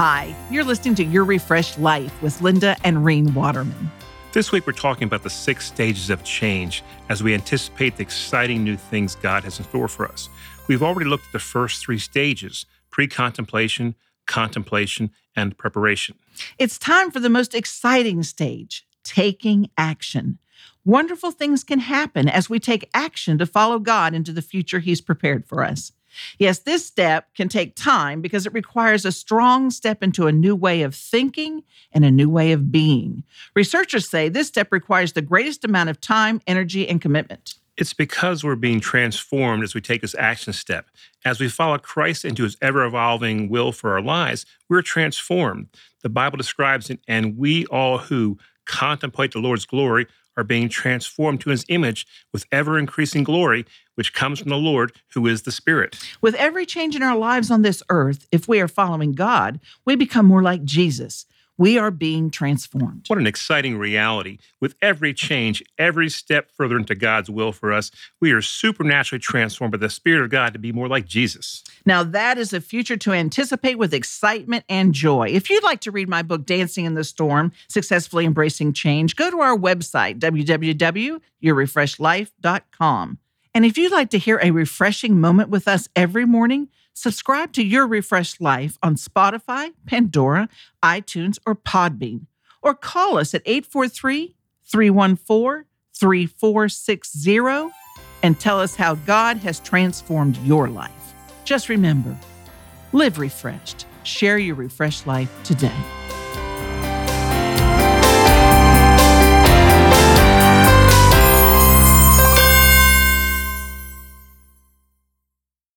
Hi, you're listening to Your Refreshed Life with Linda and Reen Waterman. This week, we're talking about the six stages of change as we anticipate the exciting new things God has in store for us. We've already looked at the first three stages pre contemplation, contemplation, and preparation. It's time for the most exciting stage taking action. Wonderful things can happen as we take action to follow God into the future He's prepared for us. Yes, this step can take time because it requires a strong step into a new way of thinking and a new way of being. Researchers say this step requires the greatest amount of time, energy, and commitment. It's because we're being transformed as we take this action step. As we follow Christ into his ever evolving will for our lives, we're transformed. The Bible describes it, and we all who contemplate the Lord's glory are being transformed to his image with ever increasing glory, which comes from the Lord, who is the Spirit. With every change in our lives on this earth, if we are following God, we become more like Jesus. We are being transformed. What an exciting reality. With every change, every step further into God's will for us, we are supernaturally transformed by the Spirit of God to be more like Jesus. Now, that is a future to anticipate with excitement and joy. If you'd like to read my book, Dancing in the Storm Successfully Embracing Change, go to our website, www.yourrefreshedlife.com. And if you'd like to hear a refreshing moment with us every morning, subscribe to Your Refreshed Life on Spotify, Pandora, iTunes, or Podbean, or call us at 843 314 3460 and tell us how God has transformed your life. Just remember live refreshed, share your refreshed life today.